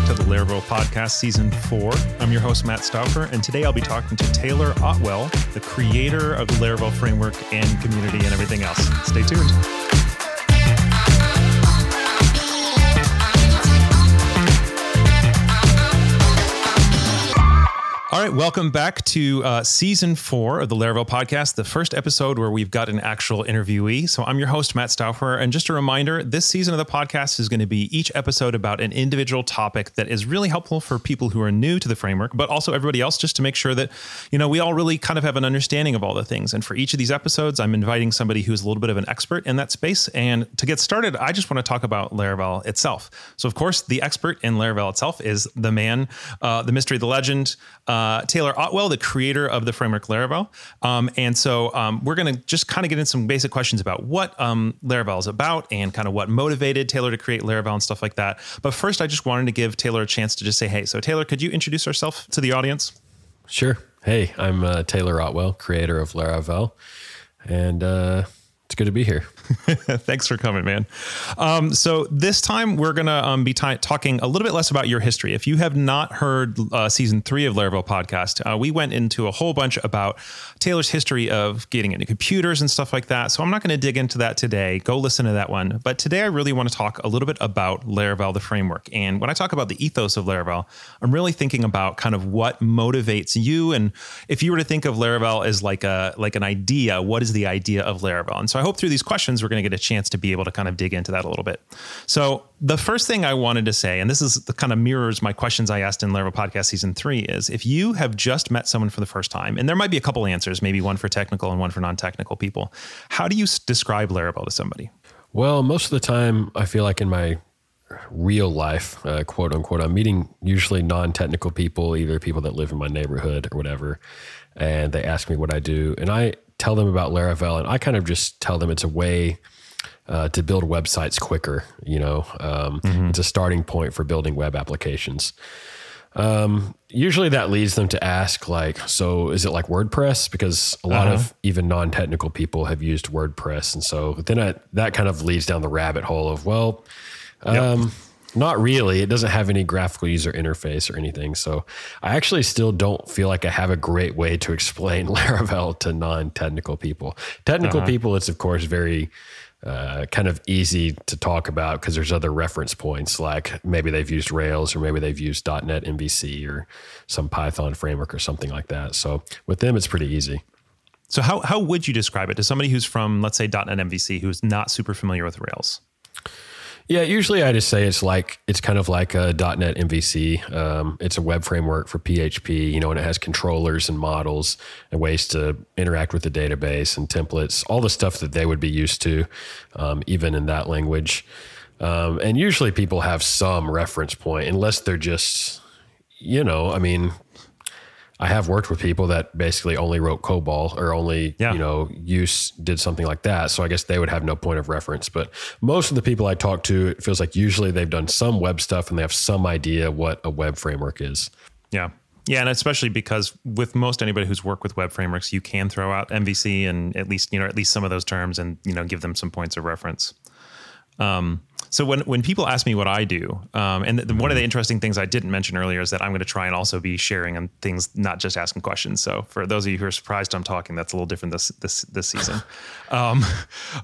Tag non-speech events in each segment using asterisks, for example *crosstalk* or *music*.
back to the Laravel Podcast Season 4. I'm your host, Matt Stauffer, and today I'll be talking to Taylor Otwell, the creator of the Laravel framework and community and everything else. Stay tuned. All right, welcome back to uh, season four of the Laravel podcast, the first episode where we've got an actual interviewee. So I'm your host, Matt Stauffer. And just a reminder this season of the podcast is going to be each episode about an individual topic that is really helpful for people who are new to the framework, but also everybody else, just to make sure that, you know, we all really kind of have an understanding of all the things. And for each of these episodes, I'm inviting somebody who's a little bit of an expert in that space. And to get started, I just want to talk about Laravel itself. So, of course, the expert in Laravel itself is the man, uh, the mystery, the legend, uh, Taylor Otwell, the creator of the framework Laravel. Um, and so um, we're going to just kind of get into some basic questions about what um, Laravel is about and kind of what motivated Taylor to create Laravel and stuff like that. But first, I just wanted to give Taylor a chance to just say, hey, so Taylor, could you introduce yourself to the audience? Sure. Hey, I'm uh, Taylor Otwell, creator of Laravel. And uh, it's good to be here. *laughs* Thanks for coming, man. Um, so this time we're to um, be t- talking a little bit less about your history. If you have not heard uh, season three of Laravel podcast, uh, we went into a whole bunch about Taylor's history of getting into computers and stuff like that. So I'm not going to dig into that today. Go listen to that one. But today I really want to talk a little bit about Laravel, the framework. And when I talk about the ethos of Laravel, I'm really thinking about kind of what motivates you. And if you were to think of Laravel as like a like an idea, what is the idea of Laravel? And so I hope through these questions we're going to get a chance to be able to kind of dig into that a little bit. So the first thing I wanted to say, and this is the kind of mirrors my questions I asked in Laravel Podcast Season Three, is if you have just met someone for the first time, and there might be a couple answers, maybe one for technical and one for non-technical people. How do you describe Laravel to somebody? Well, most of the time, I feel like in my real life, uh, quote unquote, I'm meeting usually non-technical people, either people that live in my neighborhood or whatever, and they ask me what I do, and I tell them about Laravel, and I kind of just tell them it's a way uh, to build websites quicker. You know, um, mm-hmm. it's a starting point for building web applications. Um, usually that leads them to ask, like, so is it like WordPress? Because a lot uh-huh. of even non technical people have used WordPress. And so then I, that kind of leads down the rabbit hole of, well, um, yep. Not really. It doesn't have any graphical user interface or anything. So I actually still don't feel like I have a great way to explain *laughs* Laravel to non technical people. Technical uh-huh. people, it's of course very uh, kind of easy to talk about because there's other reference points like maybe they've used Rails or maybe they've used .NET MVC or some Python framework or something like that. So with them, it's pretty easy. So how how would you describe it to somebody who's from let's say .NET MVC who's not super familiar with Rails? Yeah, usually I just say it's like it's kind of like a .NET MVC. Um, it's a web framework for PHP, you know, and it has controllers and models and ways to interact with the database and templates, all the stuff that they would be used to, um, even in that language. Um, and usually people have some reference point, unless they're just, you know, I mean, I have worked with people that basically only wrote COBOL or only, yeah. you know, use did something like that. So I guess they would have no point of reference. But most of the people I talk to, it feels like usually they've done some web stuff and they have some idea what a web framework is. Yeah. Yeah, and especially because with most anybody who's worked with web frameworks, you can throw out MVC and at least you know at least some of those terms, and you know give them some points of reference. Um, so when when people ask me what I do, um, and the, one of the interesting things I didn't mention earlier is that I'm going to try and also be sharing on things, not just asking questions. So for those of you who are surprised I'm talking, that's a little different this this this season. *laughs* um,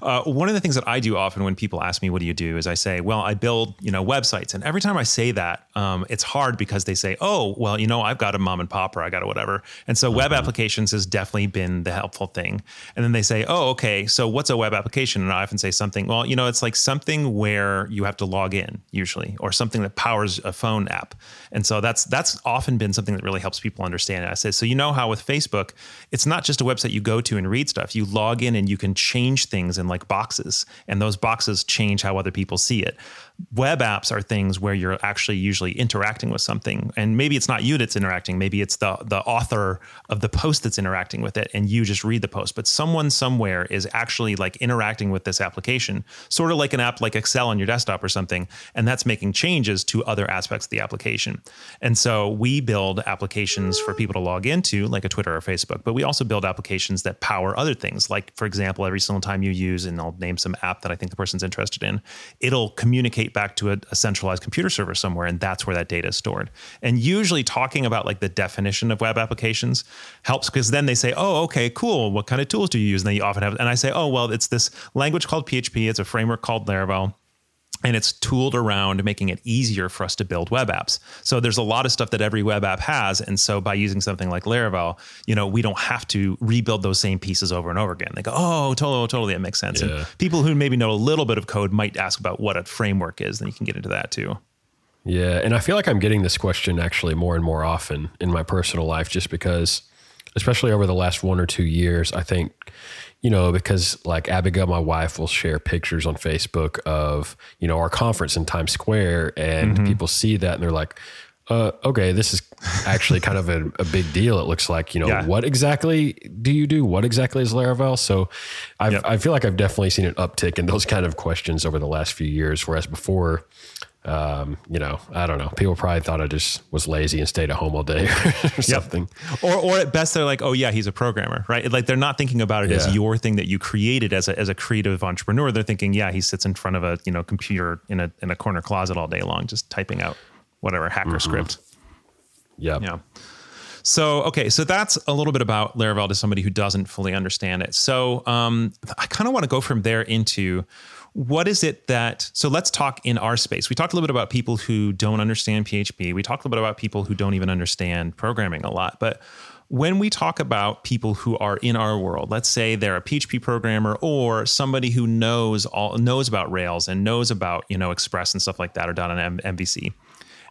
uh, one of the things that I do often when people ask me what do you do is I say, well, I build you know websites, and every time I say that, um, it's hard because they say, oh, well, you know, I've got a mom and pop or I got a whatever, and so mm-hmm. web applications has definitely been the helpful thing. And then they say, oh, okay, so what's a web application? And I often say something, well, you know, it's like something where you have to log in usually, or something that powers a phone app. And so that's that's often been something that really helps people understand it. I say, so you know how with Facebook, it's not just a website you go to and read stuff. You log in and you can change things in like boxes, and those boxes change how other people see it web apps are things where you're actually usually interacting with something and maybe it's not you that's interacting maybe it's the the author of the post that's interacting with it and you just read the post but someone somewhere is actually like interacting with this application sort of like an app like excel on your desktop or something and that's making changes to other aspects of the application and so we build applications for people to log into like a twitter or facebook but we also build applications that power other things like for example every single time you use and i'll name some app that i think the person's interested in it'll communicate back to a, a, centralized computer server somewhere, and that's where that data is stored. And usually, talking about like the definition of web applications helps because then they say, "Oh, okay, cool. What kind of tools do you use?" And then you often have, and I say, "Oh, well, it's this language called PHP. It's a framework called Laravel." And it's tooled around making it easier for us to build web apps. So there's a lot of stuff that every web app has, and so by using something like Laravel, you know, we don't have to rebuild those same pieces over and over again. They go, oh, totally, totally, it makes sense. Yeah. And people who maybe know a little bit of code might ask about what a framework is. Then you can get into that too. Yeah, and I feel like I'm getting this question actually more and more often in my personal life, just because, especially over the last one or two years, I think you know, because like Abigail, my wife, will share pictures on Facebook of, you know, our conference in Times Square and mm-hmm. people see that and they're like, uh, okay, this is actually kind of a, a, big deal. It looks like, you know, yeah. what exactly do you do? What exactly is Laravel? So yep. i feel like I've definitely seen an uptick in those kind of questions over the last few years. Whereas before, um, you know, I don't know. People probably thought I just was lazy and stayed at home all day *laughs* or something. Or, or at best, they're like, oh yeah, he's a programmer, right? Like they're not thinking about it yeah. as your thing that you created as a, as a creative entrepreneur. They're thinking, yeah, he sits in front of a, you know, computer in a, in a corner closet all day long, just typing out whatever hacker mm-hmm. script. Yeah. Yeah. So, okay, so that's a little bit about Laravel to somebody who doesn't fully understand it. So, um, I kind of want to go from there into what is it that so let's talk in our space. We talked a little bit about people who don't understand php we talked a little bit about people who don't even understand programming a lot. But when we talk about people who are in our world let's say they're a php programmer or somebody who knows all knows about rails and knows about you know express and stuff like that or .NET mvc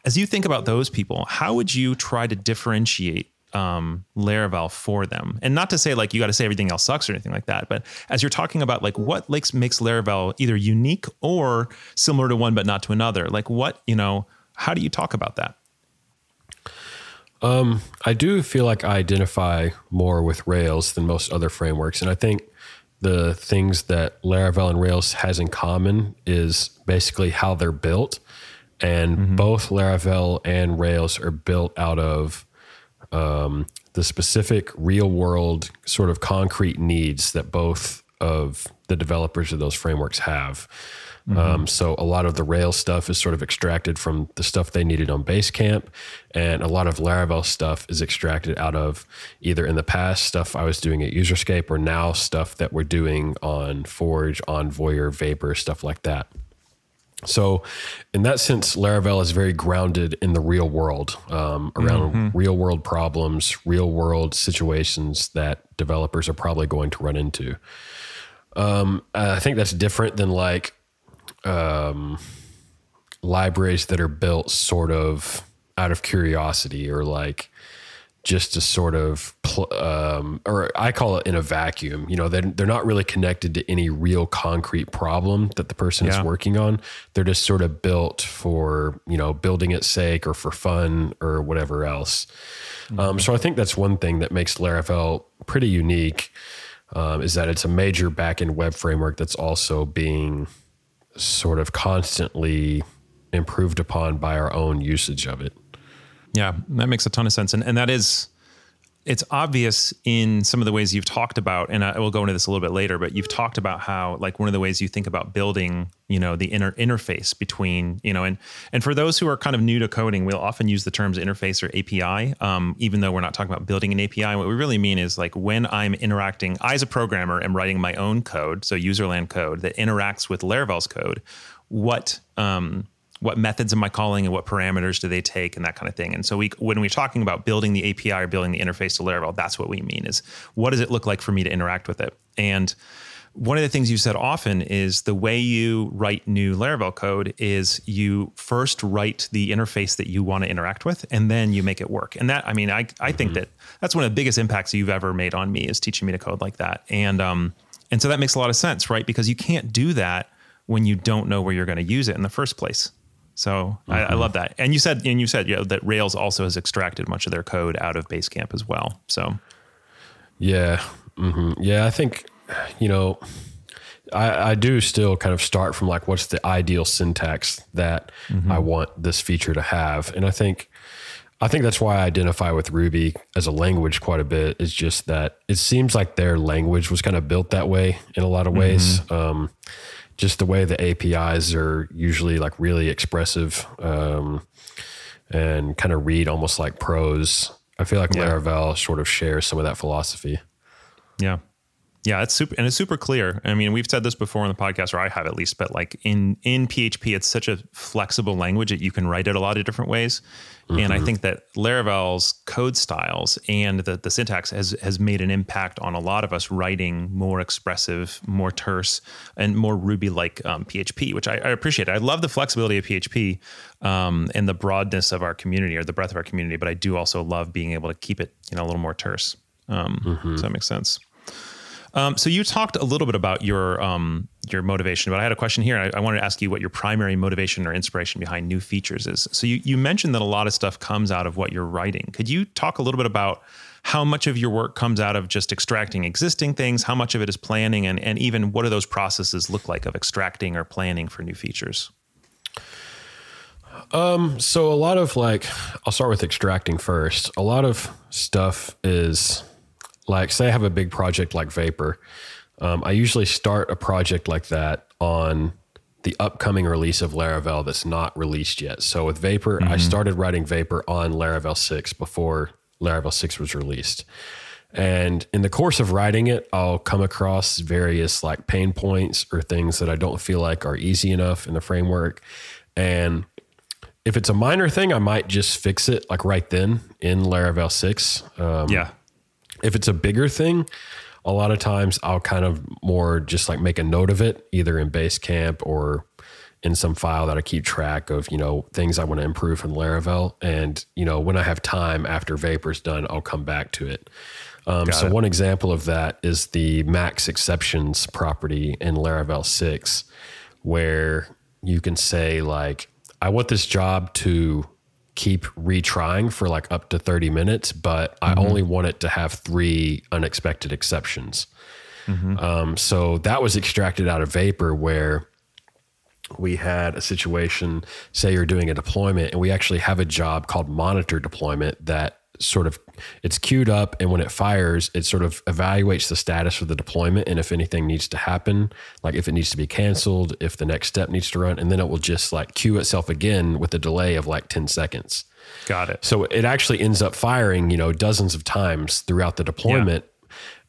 as you think about those people how would you try to differentiate um, Laravel for them. And not to say like you got to say everything else sucks or anything like that, but as you're talking about like what makes makes Laravel either unique or similar to one but not to another, like what you know, how do you talk about that? Um, I do feel like I identify more with Rails than most other frameworks, and I think the things that Laravel and Rails has in common is basically how they're built. And mm-hmm. both Laravel and Rails are built out of um, the specific real world sort of concrete needs that both of the developers of those frameworks have. Mm-hmm. Um, so a lot of the Rails stuff is sort of extracted from the stuff they needed on Basecamp, and a lot of Laravel stuff is extracted out of either in the past stuff I was doing at Userscape or now stuff that we're doing on Forge, on Envoyer, Vapor, stuff like that. So, in that sense, Laravel is very grounded in the real world, um, around mm-hmm. real world problems, real world situations that developers are probably going to run into. Um, I think that's different than like um, libraries that are built sort of out of curiosity or like just to sort of, pl- um, or I call it in a vacuum. You know, they're, they're not really connected to any real concrete problem that the person yeah. is working on. They're just sort of built for, you know, building its sake or for fun or whatever else. Mm-hmm. Um, so I think that's one thing that makes Laravel pretty unique um, is that it's a major backend web framework that's also being sort of constantly improved upon by our own usage of it. Yeah, that makes a ton of sense. And, and that is, it's obvious in some of the ways you've talked about, and I will go into this a little bit later, but you've talked about how, like, one of the ways you think about building, you know, the inner interface between, you know, and, and for those who are kind of new to coding, we'll often use the terms interface or API, um, even though we're not talking about building an API. What we really mean is like when I'm interacting, I as a programmer am writing my own code, so userland code that interacts with Laravel's code. What, um, what methods am I calling and what parameters do they take and that kind of thing. And so we, when we're talking about building the API or building the interface to Laravel, that's what we mean is what does it look like for me to interact with it? And one of the things you said often is the way you write new Laravel code is you first write the interface that you want to interact with and then you make it work. And that, I mean, I, I think mm-hmm. that that's one of the biggest impacts you've ever made on me is teaching me to code like that. And, um, and so that makes a lot of sense, right? Because you can't do that when you don't know where you're going to use it in the first place. So mm-hmm. I, I, mm-hmm. love that. And you said, and you said, you know, that Rails also has extracted much of their code out of Basecamp as well. So, yeah, mm-hmm. yeah, I think, you know, I, I, do still kind of start from like, what's the ideal syntax that mm-hmm. I want this feature to have, and I think. I think that's why I identify with Ruby as a language quite a bit. Is just that it seems like their language was kind of built that way in a lot of ways. Mm-hmm. Um, just the way the APIs are usually like really expressive um, and kind of read almost like prose. I feel like Yeah. Laravel sort of shares some of that philosophy. Yeah. Yeah, it's super and it's super clear. I mean, we've said this before on the podcast, or I have at least, but like in in PHP, it's such a flexible language that you can write it a lot of different ways. And I think that Laravel's code styles and the, the syntax has has made an impact on a lot of us writing more expressive, more terse, and more Ruby like um, PHP, which I, I appreciate. I love the flexibility of PHP um, and the broadness of our community or the breadth of our community, but I do also love being able to keep it you know a little more terse. Um, So that makes sense. Um, so you talked a little bit about your um, your motivation, but I had a question here. I, I wanted to ask you what your primary motivation or inspiration behind new features is. So you you mentioned that a lot of stuff comes out of what you're writing. Could you talk a little bit about how much of your work comes out of just extracting existing things? How much of it is planning, and and even what do those processes look like of extracting or planning for new features? So a lot of like, I'll start with extracting first. A lot of stuff is like, say I have a big project like Vapor. Um, I usually start a project like that on the upcoming release of Laravel that's not released yet. So with Vapor, I started writing Vapor on Laravel 6 before Laravel 6 was released. And in the course of writing it, I'll come across various like pain points or things that I don't feel like are easy enough in the framework. And if it's a minor thing, I might just fix it like right then in Laravel 6. Um, yeah, if it's a bigger thing, a lot of times I'll kind of more just like make a note of it, either in Basecamp or in some file that I keep track of, you know, things I want to improve in Laravel. And, you know, when I have time after Vapor's done, I'll come back to it. Um, so it. one example of that is the max exceptions property in Laravel 6, where you can say like, I want this job to keep retrying for like up to 30 minutes, but I only want it to have three unexpected exceptions. Um, so that was extracted out of Vapor where we had a situation, say you're doing a deployment, and we actually have a job called monitor deployment that sort of it's queued up and when it fires it sort of evaluates the status of the deployment and if anything needs to happen like if it needs to be canceled if the next step needs to run and then it will just like queue itself again with a delay of like 10 seconds got it. so it actually ends up firing, you know, dozens of times throughout the deployment.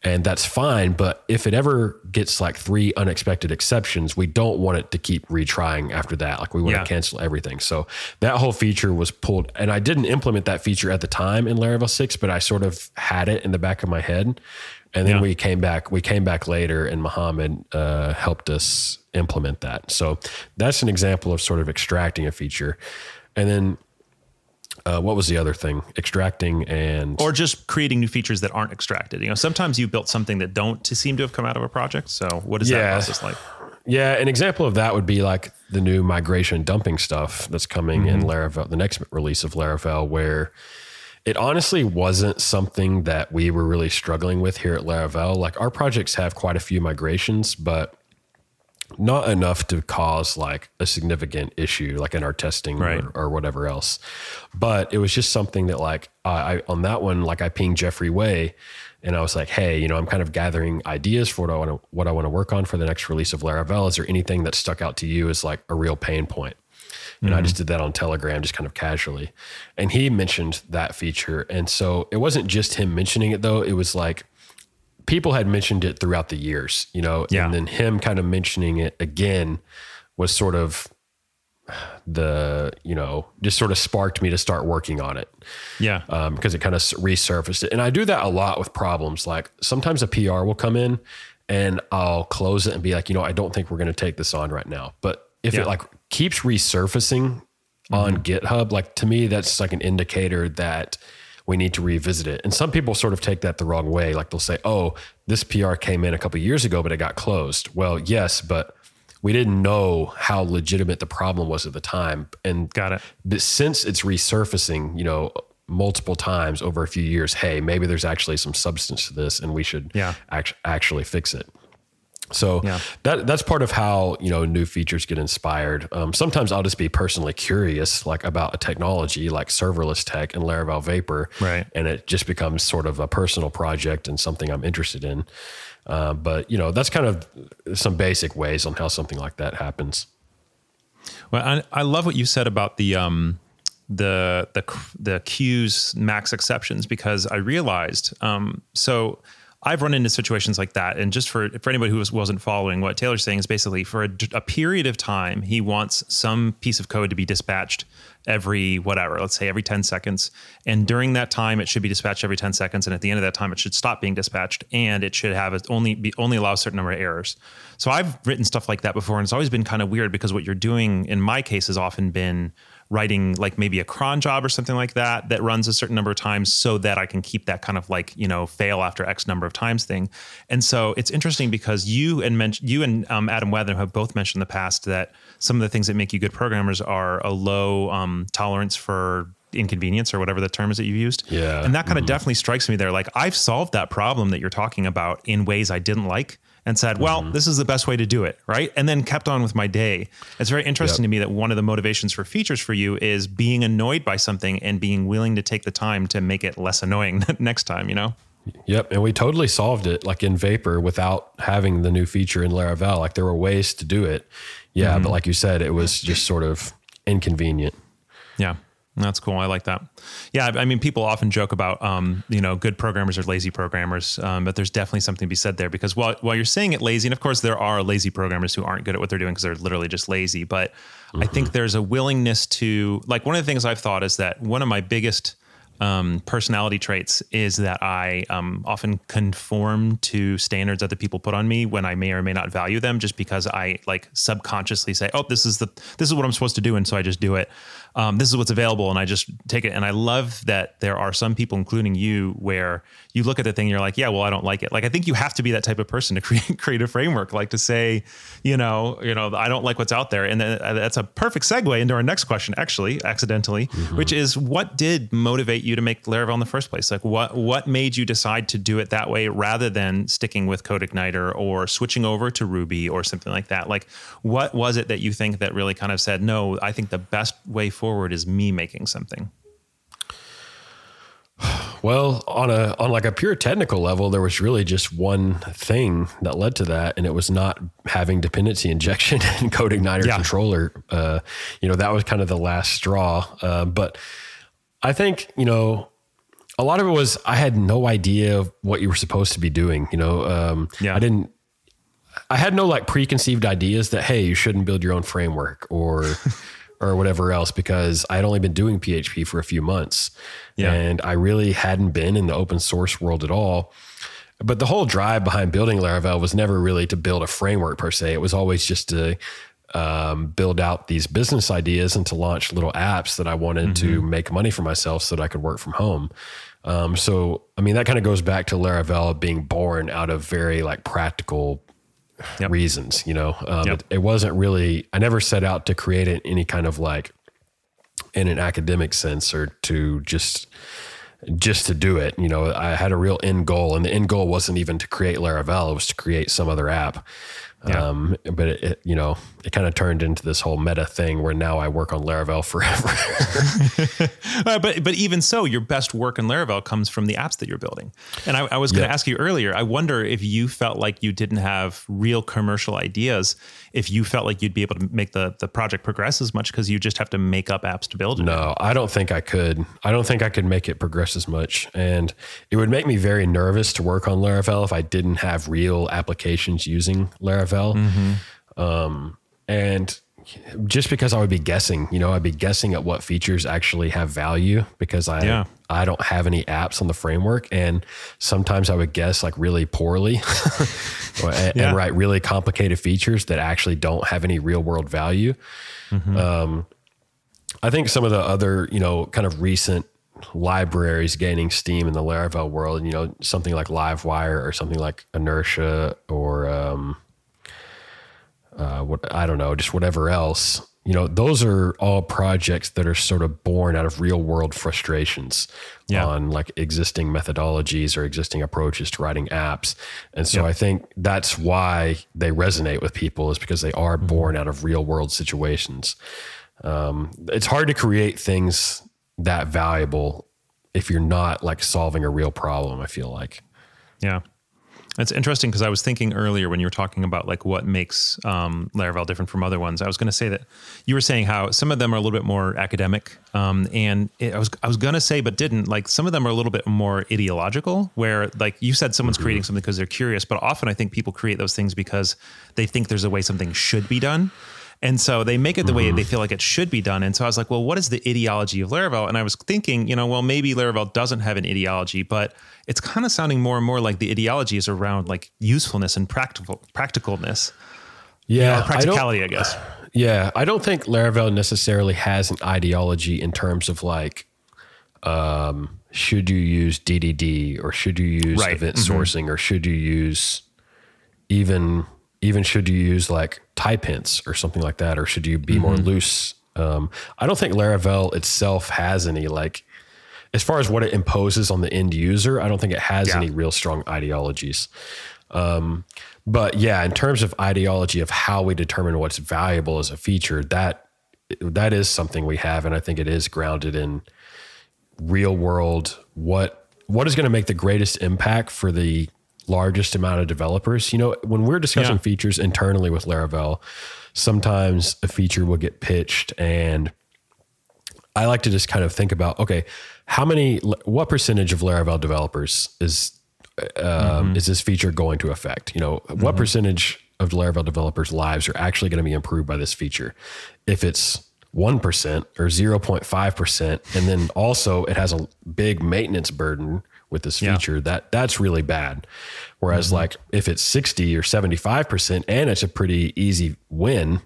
And that's fine. But if it ever gets like three unexpected exceptions, we don't want it to keep retrying after that. Like we want Yeah. to cancel everything. So that whole feature was pulled. And I didn't implement that feature at the time in Laravel 6, but I sort of had it in the back of my head. And then Yeah. we came back, we came back later and Mohammed uh, helped us implement that. So that's an example of sort of extracting a feature. And then uh, what was the other thing? Extracting and Or just creating new features that aren't extracted. You know, sometimes you built something that don't seem to have come out of a project. So what is that process like? yeah, an example of that would be like the new migration dumping stuff that's coming in Laravel, the next release of Laravel, where it honestly wasn't something that we were really struggling with here at Laravel. Like our projects have quite a few migrations, but not enough to cause like a significant issue like in our testing Right. or, or whatever else but it was just something that like I, I on that one like i pinged jeffrey way and i was like hey you know i'm kind of gathering ideas for what i want to what i want to work on for the next release of laravel is there anything that stuck out to you as like a real pain point and I mm-hmm. just did that on Telegram, just kind of casually. And he mentioned that feature. And so it wasn't just him mentioning it, though. It was like people had mentioned it throughout the years, you know, Yeah. and then him kind of mentioning it again was sort of the, you know, just sort of sparked me to start working on it Yeah. um, because it kind of resurfaced it. And I do that a lot with problems. Like sometimes a PR will come in and I'll close it and be like, you know, I don't think we're going to take this on right now. But if Yeah. it like keeps resurfacing on GitHub, like to me, that's like an indicator that we need to revisit it. And some people sort of take that the wrong way. Like they'll say, oh, this PR came in a couple years ago, but it got closed. Well, yes, but we didn't know how legitimate the problem was at the time. And Got it. but since it's resurfacing, you know, multiple times over a few years, hey, maybe there's actually some substance to this and we should Yeah. act- actually fix it. So Yeah. that that's part of how you know new features get inspired. Um, sometimes I'll just be personally curious, like about a technology like serverless tech and Laravel Vapor, Right. And it just becomes sort of a personal project and something I'm interested in. Uh, but you know, that's kind of some basic ways on how something like that happens. Well, I, I love what you said about the um, the the the queues max exceptions because I realized um, so I've run into situations like that, and just for for anybody who was, wasn't following, what Taylor's saying is basically for a, a period of time he wants some piece of code to be dispatched every whatever, let's say every ten seconds, and during that time it should be dispatched every ten seconds, and at the end of that time it should stop being dispatched, and it should have it only be only allow a certain number of errors. So I've written stuff like that before, and it's always been kind of weird because what you're doing in my case has often been writing like maybe a cron job or something like that that runs a certain number of times so that I can keep that kind of like you know fail after X number of times thing. And so it's interesting because you and men- you and um, Adam Wathan have both mentioned in the past that some of the things that make you good programmers are a low um, tolerance for inconvenience or whatever the term is that you used. Yeah. And that kind of definitely strikes me there. Like I've solved that problem that you're talking about in ways I didn't like and said, well, mm-hmm. this is the best way to do it. Right. And then kept on with my day. It's very interesting Yep. to me that one of the motivations for features for you is being annoyed by something and being willing to take the time to make it less annoying *laughs* next time, you know? Yep, and we totally solved it like in Vapor without having the new feature in Laravel. Like there were ways to do it. Yeah, but mm-hmm. like you said, it was just sort of inconvenient. Yeah. That's cool. I like that. Yeah, I mean, people often joke about, um, you know, good programmers or lazy programmers, um, but there's definitely something to be said there because while while you're saying it lazy, and of course there are lazy programmers who aren't good at what they're doing because they're literally just lazy. But I think there's a willingness to, like, one of the things I've thought is that one of my biggest um, personality traits is that I um, often conform to standards that the people put on me when I may or may not value them, just because I like subconsciously say, "Oh, this is the this is what I'm supposed to do," and so I just do it. Um, this is what's available, and I just take it. And I love that there are some people, including you, where you look at the thing, and you're like, "Yeah, well, I don't like it." Like I think you have to be that type of person to *laughs* create create a framework, like to say, you know, you know, I don't like what's out there, and then, uh, that's a perfect segue into our next question, actually, accidentally, which is, what did motivate you to make Laravel in the first place? Like, what what made you decide to do it that way rather than sticking with CodeIgniter or switching over to Ruby or something like that? Like, what was it that you think that really kind of said, no, I think the best way forward is me making something? Well, on a on like a pure technical level, there was really just one thing that led to that, and it was not having dependency *laughs* injection and CodeIgniter Yeah. controller. Uh, you know, that was kind of the last straw. Uh, but I think you know, a lot of it was I had no idea of what you were supposed to be doing. You know, um, Yeah. I didn't. I had no like preconceived ideas that hey, you shouldn't build your own framework or *laughs* or whatever else because I had only been doing PHP for a few months. Yeah. And I really hadn't been in the open source world at all. But the whole drive behind building Laravel was never really to build a framework per se. It was always just to um, build out these business ideas and to launch little apps that I wanted to make money for myself so that I could work from home. Um, so, I mean, that kind of goes back to Laravel being born out of very like practical Yep. reasons, you know. Um, Yep. it, it wasn't really. I never set out to create it any kind of like in an academic sense or to just just to do it. You know, I had a real end goal, and the end goal wasn't even to create Laravel; it was to create some other app. Yeah. Um, but it, it, you know, it kind of turned into this whole meta thing where now I work on Laravel forever. *laughs* Uh, but but even so, your best work in Laravel comes from the apps that you're building. And I, I was going to Yeah. ask you earlier. I wonder if you felt like you didn't have real commercial ideas. If you felt like you'd be able to make the the project progress as much because you just have to make up apps to build it. No, I don't think I could. I don't think I could make it progress as much. And it would make me very nervous to work on Laravel if I didn't have real applications using Laravel. Um, and just because I would be guessing, you know, I'd be guessing at what features actually have value because I Yeah. I don't have any apps on the framework, and sometimes I would guess like really poorly *laughs* and, and write really complicated features that actually don't have any real world value. Um, I think some of the other, you know, kind of recent libraries gaining steam in the Laravel world, you know, something like Livewire or something like Inertia or um, uh, what I don't know, just whatever else. you know, those are all projects that are sort of born out of real world frustrations Yeah. on like existing methodologies or existing approaches to writing apps. And so I think that's why they resonate with people is because they are born out of real world situations. Um, it's hard to create things that valuable if you're not like solving a real problem, I feel like. Yeah. It's interesting because I was thinking earlier when you were talking about like what makes um, Laravel different from other ones. I was going to say that you were saying how some of them are a little bit more academic, um, and it, I was I was going to say but didn't like some of them are a little bit more ideological. Where like you said, someone's creating something because they're curious, but often I think people create those things because they think there's a way something should be done. And so they make it the way they feel like it should be done. And so I was like, well, what is the ideology of Laravel? And I was thinking, you know, well, maybe Laravel doesn't have an ideology, but it's kind of sounding more and more like the ideology is around like usefulness and practical practicalness, Yeah. I don't- practicality, I, guess. Yeah, I don't think Laravel necessarily has an ideology in terms of like, um, should you use DDD or should you use Right. event Mhm. sourcing or should you use even even should you use like type hints or something like that or should you be more loose? Um, I don't think Laravel itself has any like as far as what it imposes on the end user. I don't think it has Yeah. any real strong ideologies. Um, but yeah, in terms of ideology of how we determine what's valuable as a feature, that that is something we have, and I think it is grounded in real world what what is going to make the greatest impact for the largest amount of developers. You know, when we're discussing Yeah. features internally with Laravel, sometimes a feature will get pitched and I like to just kind of think about okay, how many, what percentage of Laravel developers is um, is this feature going to affect? You know, what percentage of Laravel developers' lives are actually going to be improved by this feature? If it's one percent or zero point five percent, and then also it has a big maintenance burden with this Yeah. feature, that that's really bad. Whereas, mm-hmm. like if it's sixty or seventy five percent, and it's a pretty easy win,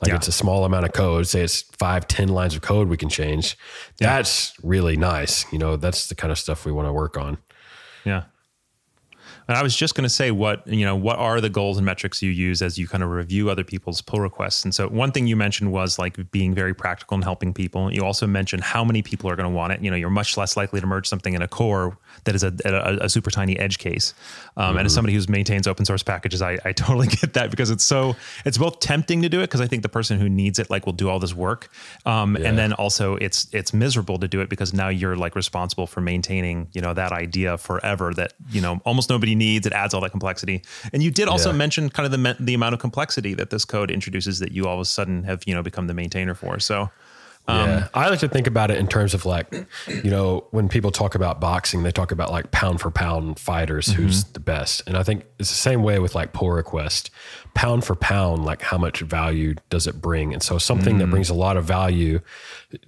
like Yeah. it's a small amount of code, say it's five, 10 lines of code we can change. That's really nice. You know, that's the kind of stuff we want to work on. Yeah. And I was just going to say what, you know, what are the goals and metrics you use as you kind of review other people's pull requests? And so one thing you mentioned was like being very practical and helping people. You also mentioned how many people are going to want it. You know, you're much less likely to merge something in a core that is a, a, a super tiny edge case. Um, And as somebody who maintains open source packages, I, I *laughs* totally get that because it's so, it's both tempting to do it because I think the person who needs it like will do all this work. Um, Yeah. And then also it's, it's miserable to do it because now you're like responsible for maintaining, you know, that idea forever that, you know, almost nobody needs. It adds all that complexity. And you did also Yeah. mention kind of the, the amount of complexity that this code introduces that you all of a sudden have, you know, become the maintainer for. So, um, yeah. I like to think about it in terms of like, you know, when people talk about boxing, they talk about like pound for pound fighters, mm-hmm. who's the best. And I think it's the same way with like pull request, pound for pound, like how much value does it bring? And so something that mm. brings a lot of value,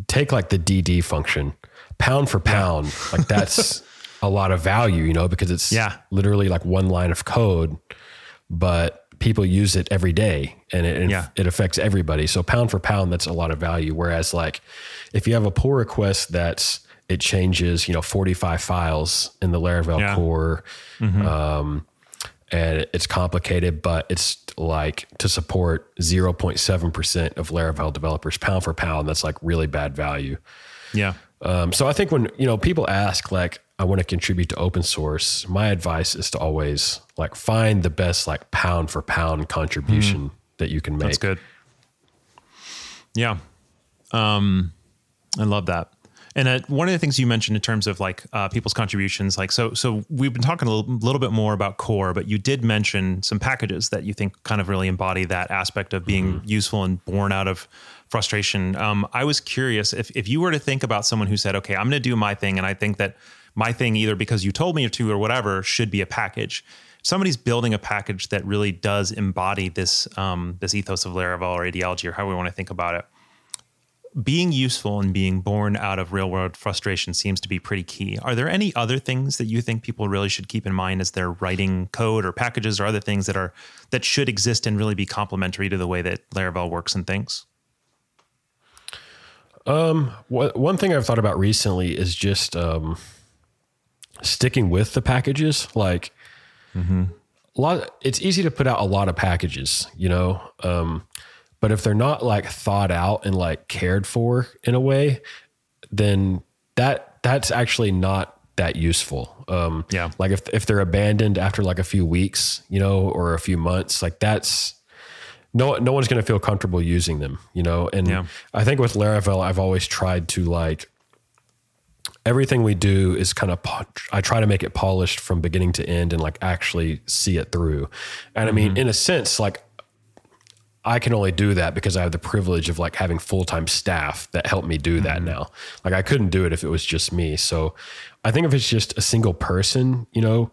take like the DD function, pound for pound, like that's *laughs* a lot of value, you know, because it's Yeah. literally like one line of code, but people use it every day and it, Yeah. it affects everybody. So pound for pound, that's a lot of value. Whereas like if you have a pull request that's it changes, you know, 45 files in the Laravel Yeah. core, um, and it's complicated, but it's like to support 0.7% of Laravel developers pound for pound. That's like really bad value. yeah. Um, so I think when you know people ask like I want to contribute to open source, my advice is to always like find the best like pound for pound contribution that you can make. That's good. Yeah. Um, I love that. And uh, one of the things you mentioned in terms of like uh, people's contributions, like so, so we've been talking a little, little bit more about core, but you did mention some packages that you think kind of really embody that aspect of being useful and born out of frustration. Um, I was curious if if you were to think about someone who said, "Okay, I'm going to do my thing," and I think that my thing, either because you told me to or whatever, should be a package. Somebody's building a package that really does embody this um, this ethos of Laravel or ideology or how we want to think about it being useful and being born out of real world frustration seems to be pretty key. Are there any other things that you think people really should keep in mind as they're writing code or packages or other things that are that should exist and really be complementary to the way that Laravel works and thinks? One one thing I've thought about recently is just um, sticking with the packages. Like a lot, it's easy to put out a lot of packages, you know. Um, But if they're not like thought out and like cared for in a way, then that that's actually not that useful. Um, Yeah. Like if if they're abandoned after like a few weeks, you know, or a few months, like that's no no one's going to feel comfortable using them, you know. And Yeah. I think with Laravel, I've always tried to like everything we do is kind of I try to make it polished from beginning to end and like actually see it through. And I mean, mm-hmm. in a sense, like I can only do that because I have the privilege of like having full time staff that help me do that mm-hmm. now. Like I couldn't do it if it was just me. So I think if it's just a single person, you know,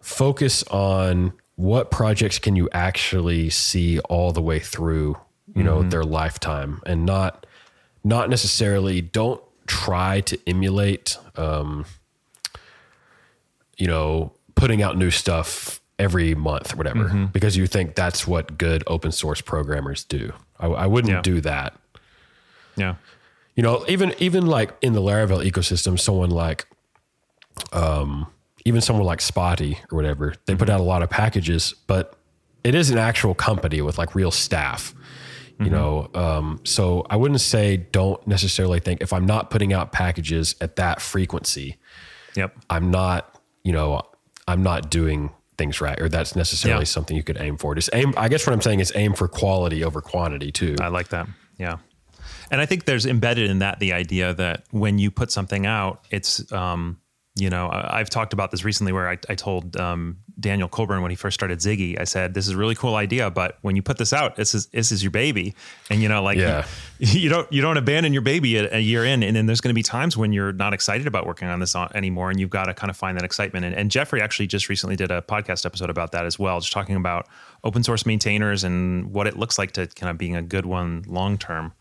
focus on what projects can you actually see all the way through, you know, mm-hmm. their lifetime and not not necessarily don't try to emulate um you know, putting out new stuff every month or whatever because you think that's what good open source programmers do. I, I wouldn't Yeah. do that. Yeah. You know, even even like in the Laravel ecosystem, someone like um even someone like Spatie or whatever, they put out a lot of packages, but it is an actual company with like real staff. You know, um, so I wouldn't say don't necessarily think if I'm not putting out packages at that frequency, Yep. I'm not, you know, I'm not doing things right, or that's necessarily Yeah. something you could aim for. Just aim. I guess what I'm saying is aim for quality over quantity too. I like that. Yeah. And I think there's embedded in that the idea that when you put something out, it's, um, you know, I- I've talked about this recently where I, I told um, Daniel Coulbourne when he first started Ziggy, I said, this is a really cool idea, but when you put this out, this is, this is your baby. And, you know, like Yeah. you, *laughs* you don't, you don't abandon your baby a, a year in. And then there's going to be times when you're not excited about working on this anymore. And you've got to kind of find that excitement. And, and Jeffrey actually just recently did a podcast episode about that as well, just talking about open source maintainers and what it looks like to kind of being a good one long term.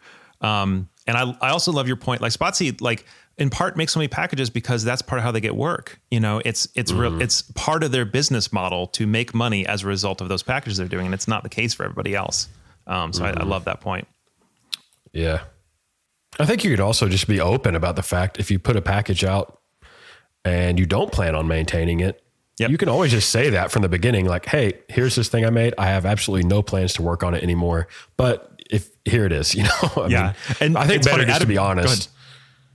Um, and I, I also love your point. Like Spatie, like in part make so many packages because that's part of how they get work. You know, it's it's real it's part of their business model to make money as a result of those packages they're doing, and it's not the case for everybody else. Um, so I, I love that point. Yeah. I think you could also just be open about the fact if you put a package out and you don't plan on maintaining it, Yep. you can always just say that from the beginning, like, hey, here's this thing I made. I have absolutely no plans to work on it anymore. But if here it is, *laughs* you know, I Yeah. mean, And I think it's better funny, just to Adam- be go honest.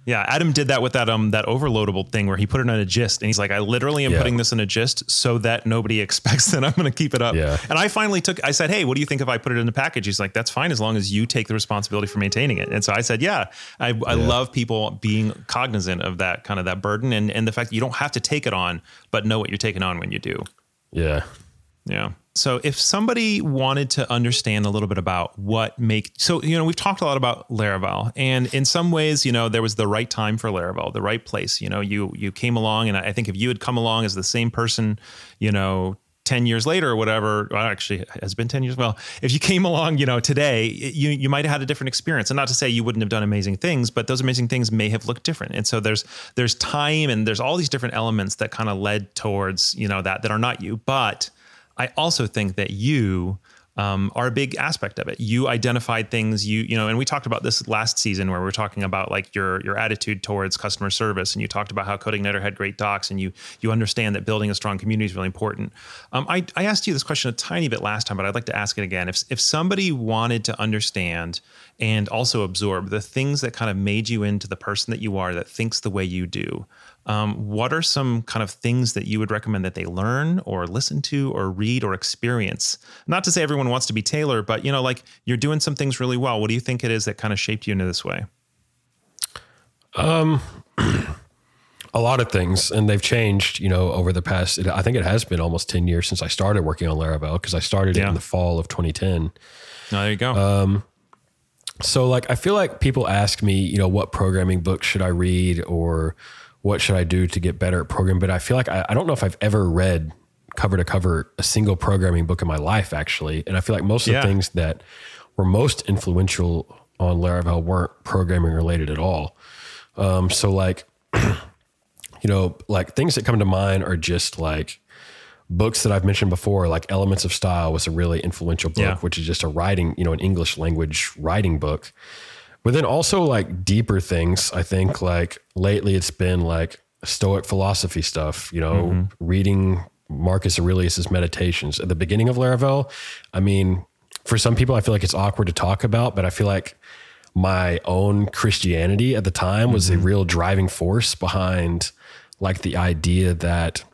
Yeah, Adam did that with that um that overloadable thing where he put it on a gist, and he's like, I literally am Yeah. putting this in a gist so that nobody *laughs* expects that I'm going to keep it up. Yeah. And I finally took, I said, hey, what do you think if I put it in a package? He's like, that's fine as long as you take the responsibility for maintaining it. And so I said, yeah, I, I love people being cognizant of that kind of that burden and and the fact that you don't have to take it on, but know what you're taking on when you do. Yeah. Yeah. So if somebody wanted to understand a little bit about what make so you know we've talked a lot about Laravel and in some ways you know there was the right time for Laravel the right place. You know you you came along and I think if you had come along as the same person you know 10 years later or whatever well, actually has been 10 years well if you came along you know today you you might have had a different experience. And not to say you wouldn't have done amazing things but those amazing things may have looked different. And so there's there's time and there's all these different elements that kind of led towards you know that that are not you. But I also think that you um, are a big aspect of it. You identified things you you know, and we talked about this last season where we are talking about like your your attitude towards customer service, and you talked about how CodeIgniter had great docs, and you you understand that building a strong community is really important. Um, I I asked you this question a tiny bit last time, but I'd like to ask it again. If if somebody wanted to understand and also absorb the things that kind of made you into the person that you are, that thinks the way you do, um, what are some kind of things that you would recommend that they learn or listen to or read or experience? Not to say everyone wants to be Taylor, but you know, like you're doing some things really well. What do you think it is that kind of shaped you into this way? *clears throat* a lot of things and they've changed you know over the past i think it has been almost 10 years since i started working on laravel because i started it Yeah. in the fall of 2010 Oh, there you go. so like i feel like people ask me you know what programming book should i read or what should i do to get better at programming but i feel like i, I don't know if i've ever read cover to cover a single programming book in my life actually and i feel like most of Yeah. the things that were most influential on laravel weren't programming related at all um, so like *clears throat* you know, like things that come to mind are just like books that I've mentioned before, like Elements of Style was a really influential book, Yeah. which is just a writing, you know, an English language writing book. But then also like deeper things, I think like lately it's been like Stoic philosophy stuff, you know, reading Marcus Aurelius's meditations at the beginning of Laravel. I mean, for some people, I feel like it's awkward to talk about, but I feel like my own Christianity at the time was a real driving force behind like the idea that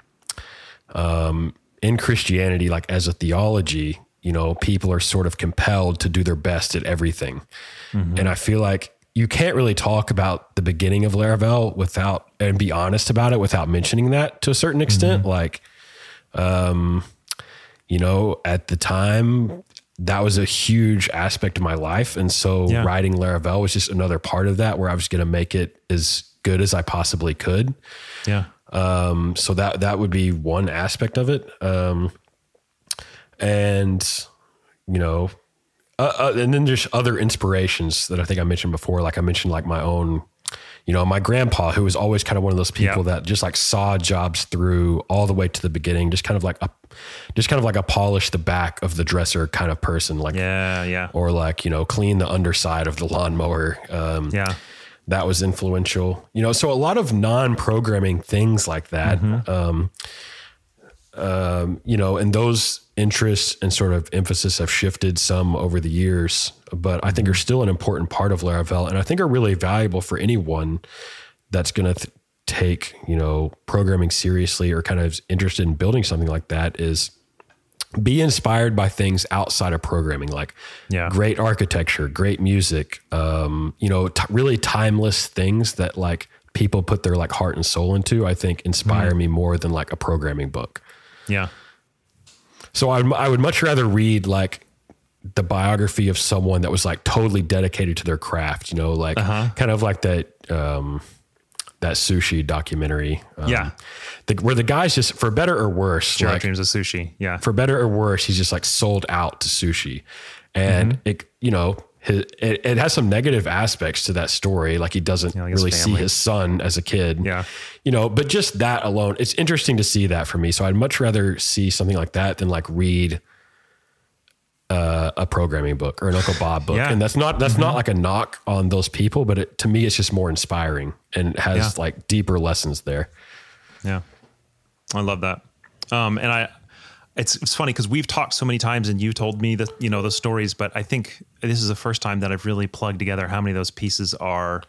um, in Christianity, like as a theology, you know, people are sort of compelled to do their best at everything. And I feel like you can't really talk about the beginning of Laravel without and be honest about it without mentioning that to a certain extent. Like, um, you know, at the time, that was a huge aspect of my life. And so Yeah. writing Laravel was just another part of that where I was going to make it as good as I possibly could. Yeah. Um, so that that would be one aspect of it. Um, and you know, uh, uh, and then there's other inspirations that I think I mentioned before. Like I mentioned, like my own, you know, my grandpa, who was always kind of one of those people Yeah. that just like saw jobs through all the way to the beginning, just kind of like a, just kind of like a polish the back of the dresser kind of person, like Yeah. Yeah. or like you know clean the underside of the lawnmower. Um, Yeah. that was influential. You know, so a lot of non-programming things like that. Um, um, you know, and those interests and sort of emphasis have shifted some over the years, but I think are still an important part of Laravel, and I think are really valuable for anyone that's going to th- take you know programming seriously or kind of interested in building something like that. Is be inspired by things outside of programming, like Yeah. great architecture, great music, um, you know, t- really timeless things that like people put their like heart and soul into. I think inspire me more than like a programming book. Yeah. So I, I would much rather read like the biography of someone that was like totally dedicated to their craft, you know, like kind of like that, um, that sushi documentary. Um, Yeah. The, where the guy's just for better or worse, like, dreams of sushi. Yeah. for better or worse, he's just like sold out to sushi. And Mm-hmm. it, you know, his, it, it has some negative aspects to that story. Like he doesn't like his really see his son as a kid. Yeah. You know, but just that alone, it's interesting to see that for me. So I'd much rather see something like that than like read uh, a programming book or an Uncle Bob book. Yeah. And that's not, that's Mm-hmm. not like a knock on those people, but it, to me, it's just more inspiring and has Yeah. like deeper lessons there. Yeah. I love that. Um, and I, it's, it's funny because we've talked so many times and you told me that, you know, the stories, but I think this is the first time that I've really plugged together how many of those pieces are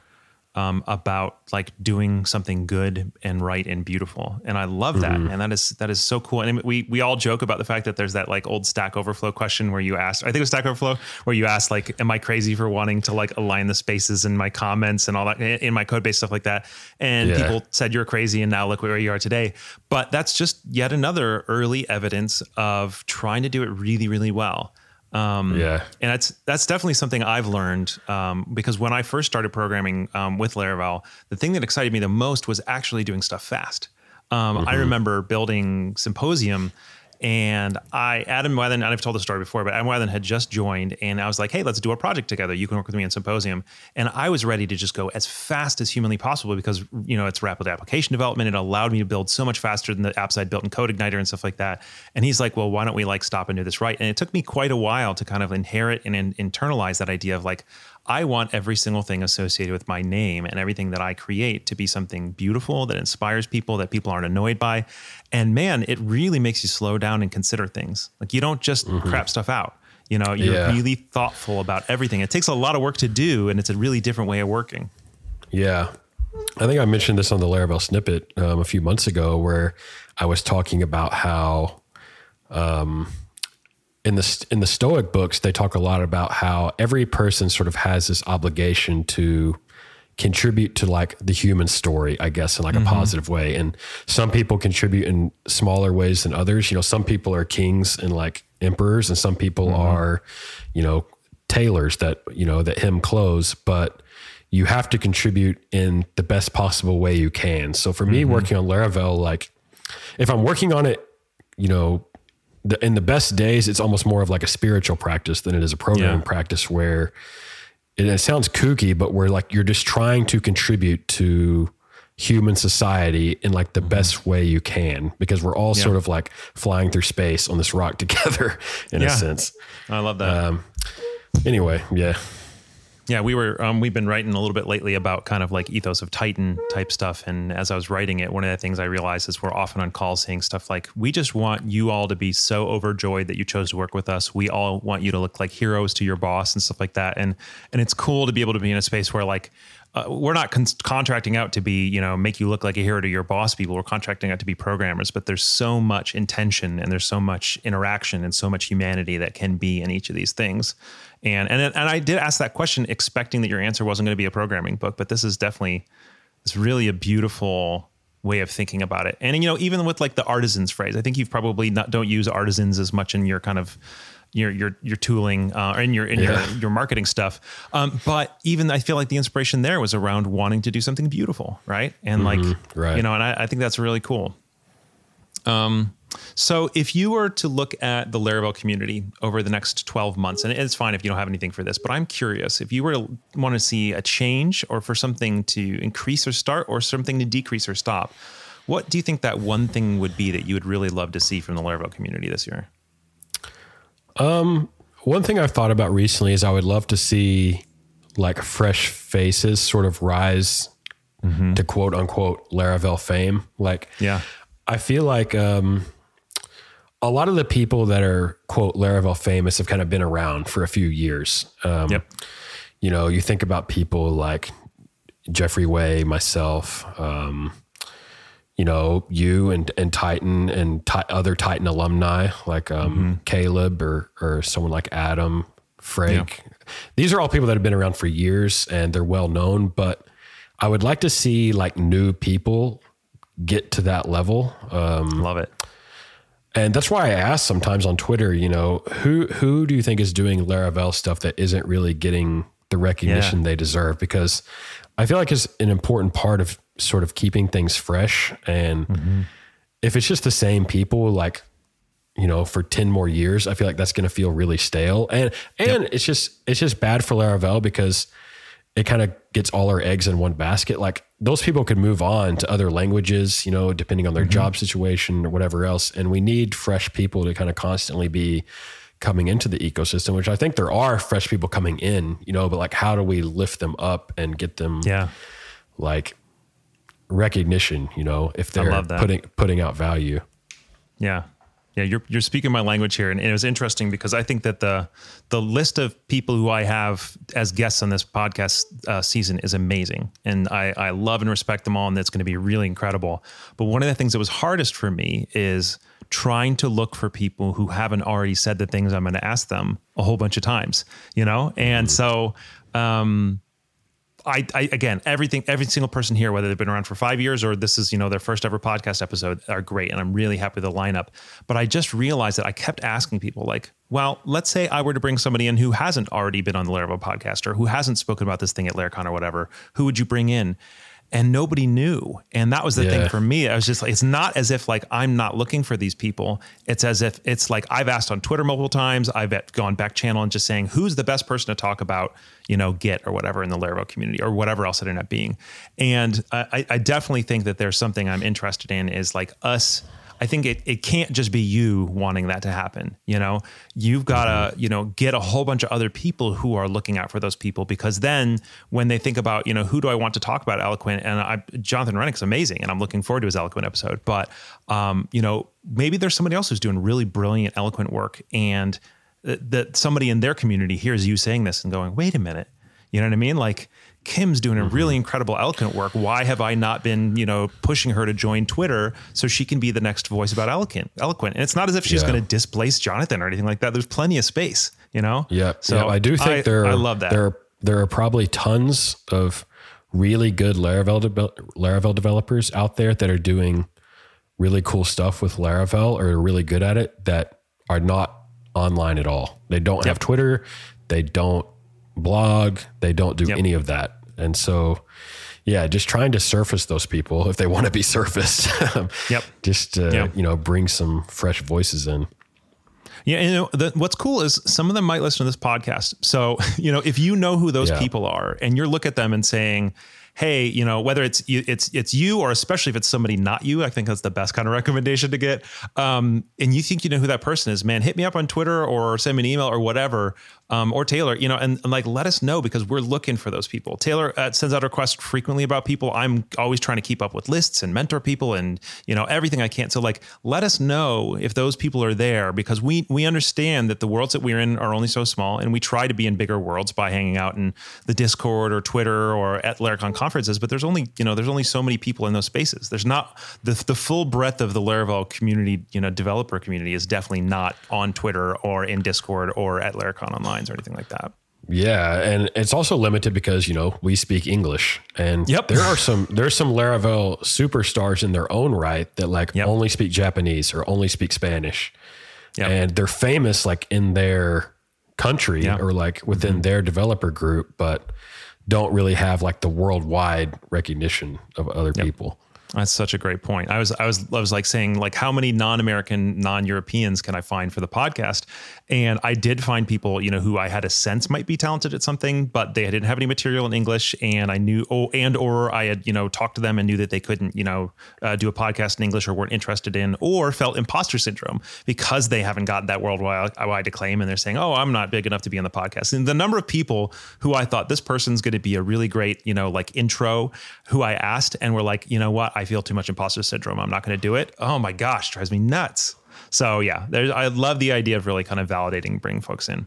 um, about like doing something good and right and beautiful. And I love that. And that is, that is so cool. And we, we all joke about the fact that there's that like old Stack Overflow question where you asked, I think it was Stack Overflow, where you asked like, am I crazy for wanting to like align the spaces in my comments and all that in my code base stuff like that? And Yeah. people said you're crazy and now look where you are today. But that's just yet another early evidence of trying to do it really, really well. Um, Yeah. and that's that's definitely something I've learned um, because when I first started programming um, with Laravel, the thing that excited me the most was actually doing stuff fast. Um, I remember building Symposium, and I Adam Wathan, and I've told the story before, but Adam Wathan had just joined, and I was like, "Hey, let's do a project together. You can work with me on Symposium." And I was ready to just go as fast as humanly possible because you know it's rapid application development. It allowed me to build so much faster than the apps I'd built in CodeIgniter and stuff like that. And he's like, "Well, why don't we like stop and do this right?" And it took me quite a while to kind of inherit and in, internalize that idea of like. I want every single thing associated with my name and everything that I create to be something beautiful that inspires people, that people aren't annoyed by. And man, it really makes you slow down and consider things. Like you don't just crap stuff out. You know, you're Yeah. really thoughtful about everything. It takes a lot of work to do, and it's a really different way of working. Yeah. I think I mentioned this on the Laravel snippet um, a few months ago where I was talking about how um, in the in the Stoic books they talk a lot about how every person sort of has this obligation to contribute to like the human story, I guess, in like a mm-hmm. positive way. And some people contribute in smaller ways than others. You know, some people are kings and like emperors, and some people mm-hmm. are, you know, tailors that you know that hem clothes, but you have to contribute in the best possible way you can. So for me, mm-hmm. working on Laravel, like if I'm working on it, you know, the, in the best days, it's almost more of like a spiritual practice than it is a programming Yeah. practice where and it sounds kooky, but where like you're just trying to contribute to human society in like the best way you can because we're all sort of like flying through space on this rock *laughs* together in Yeah. a sense. I love that. Um, anyway, yeah. Yeah, we were um, we've been writing a little bit lately about kind of like ethos of Tighten type stuff. And as I was writing it, one of the things I realized is we're often on calls saying stuff like, "We just want you all to be so overjoyed that you chose to work with us. We all want you to look like heroes to your boss and stuff like that." And and it's cool to be able to be in a space where like uh, we're not con- contracting out to be, you know, make you look like a hero to your boss people. We're contracting out to be programmers, but there's so much intention and there's so much interaction and so much humanity that can be in each of these things. And and and I did ask that question expecting that your answer wasn't going to be a programming book, but this is definitely it's really a beautiful way of thinking about it. And you know, even with like the artisans phrase, I think you've probably not don't use artisans as much in your kind of your your your tooling uh, in your in yeah. your your marketing stuff. Um, but even I feel like the inspiration there was around wanting to do something beautiful, right? And mm-hmm, like right. you know, and I, I think that's really cool. Um, so if you were to look at the Laravel community over the next 12 months, and it's fine if you don't have anything for this, but I'm curious if you were to want to see a change or for something to increase or start or something to decrease or stop, what do you think that one thing would be that you would really love to see from the Laravel community this year? Um, one thing I've thought about recently is I would love to see like fresh faces sort of rise mm-hmm. to quote unquote Laravel fame. Like, yeah, I feel like um, a lot of the people that are quote Laravel famous have kind of been around for a few years. Um, yep. You know, you think about people like Jeffrey Way, myself, um, you know, you and, and Tighten and ti- other Tighten alumni like um, mm-hmm. Caleb or, or someone like Adam, Frank. Yeah. These are all people that have been around for years and they're well known, but I would like to see like new people get to that level. Um, Love it. And that's why I ask sometimes on Twitter, you know, who who do you think is doing Laravel stuff that isn't really getting the recognition yeah. they deserve? Because I feel like it's an important part of sort of keeping things fresh. And mm-hmm. if it's just the same people, like, you know, for 10 more years, I feel like that's going to feel really stale. And, and yep. it's just, it's just bad for Laravel because it kind of gets all our eggs in one basket. Like those people could move on to other languages, you know, depending on their mm-hmm. job situation or whatever else. And we need fresh people to kind of constantly be coming into the ecosystem, which I think there are fresh people coming in, you know, but like how do we lift them up and get them yeah. like recognition, you know, if they're putting putting out value. Yeah. Yeah, you're you're speaking my language here, and it was interesting because I think that the the list of people who I have as guests on this podcast uh, season is amazing, and I I love and respect them all, and it's going to be really incredible. But one of the things that was hardest for me is trying to look for people who haven't already said the things I'm going to ask them a whole bunch of times, you know, and so um, I, I, again everything every single person here whether they've been around for five years or this is you know their first ever podcast episode are great and i'm really happy with the lineup. But i just realized that i kept asking people like well let's say i were to bring somebody in who hasn't already been on the laravel podcast or who hasn't spoken about this thing at laracon or whatever who would you bring in and nobody knew. And that was the yeah. thing for me. I was just like, it's not as if like I'm not looking for these people. It's as if it's like I've asked on Twitter multiple times. I've gone back channel and just saying who's the best person to talk about, you know, Git or whatever in the Laravel community or whatever else it ended up being. And I, I definitely think that there's something I'm interested in is like us I think it, it can't just be you wanting that to happen. You know, you've got to, you know, get a whole bunch of other people who are looking out for those people because then when they think about, you know, who do I want to talk about Eloquent? And I, Jonathan Reinink's amazing and I'm looking forward to his Eloquent episode. But, um, you know, maybe there's somebody else who's doing really brilliant Eloquent work and that, that somebody in their community hears you saying this and going, wait a minute. You know what I mean? Like, Kim's doing a really mm-hmm. incredible eloquent work. Why have I not been, you know, pushing her to join Twitter so she can be the next voice about eloquent? Eloquent, and it's not as if she's yeah. going to displace Jonathan or anything like that. There's plenty of space, you know. Yeah. So yeah, I do think I, there. Are, I love that. There are there are probably tons of really good Laravel de- Laravel developers out there that are doing really cool stuff with Laravel or are really good at it that are not online at all. They don't yep. have Twitter. They don't blog. They don't do yep. any of that. And so, yeah, just trying to surface those people if they want to be *laughs* surfaced. yep. Just, uh, yep. you know, bring some fresh voices in. Yeah, and you know, the, what's cool is some of them might listen to this podcast. So, *laughs* you know, if you know who those yeah. people are and you're look at them and saying, hey, you know, whether it's it's it's you or especially if it's somebody not you, I think that's the best kind of *laughs* recommendation to get. Um, and you think you know who that person is, man, hit me up on Twitter or send me an email or whatever um, or Taylor, you know, and, and, like let us know because we're looking for those people. Taylor uh, sends out requests frequently about people. I'm always trying to keep up with lists and mentor people and you know everything I can. So like let us know if those people are there because we we understand that the worlds that we're in are only so small, and we try to be in bigger worlds by hanging out in the Discord or Twitter or at Laracon conferences. But there's only you know there's only so many people in those spaces. There's not the the full breadth of the Laravel community. You know, developer community is definitely not on Twitter or in Discord or at Laracon Online or anything like that. Yeah, and it's also limited because you know we speak English, and yep. there are some there's some Laravel superstars in their own right that like yep. only speak Japanese or only speak Spanish, yep. and they're famous like in their country or like within mm-hmm. their developer group, but don't really have like the worldwide recognition of other people. That's such a great point. I was I was I was like saying like how many non-American, non-Europeans can I find for the podcast? And I did find people, you know, who I had a sense might be talented at something, but they didn't have any material in English and I knew oh and or I had, you know, talked to them and knew that they couldn't, you know, uh, do a podcast in English or weren't interested in or felt imposter syndrome because they haven't gotten that worldwide wide acclaim and they're saying, "Oh, I'm not big enough to be on the podcast." And the number of people who I thought this person's going to be a really great, you know, like intro who I asked and were like, "You know what? I I feel too much imposter syndrome. I'm not going to do it. Oh my gosh, drives me nuts. So yeah, I love the idea of really kind of validating, bringing folks in.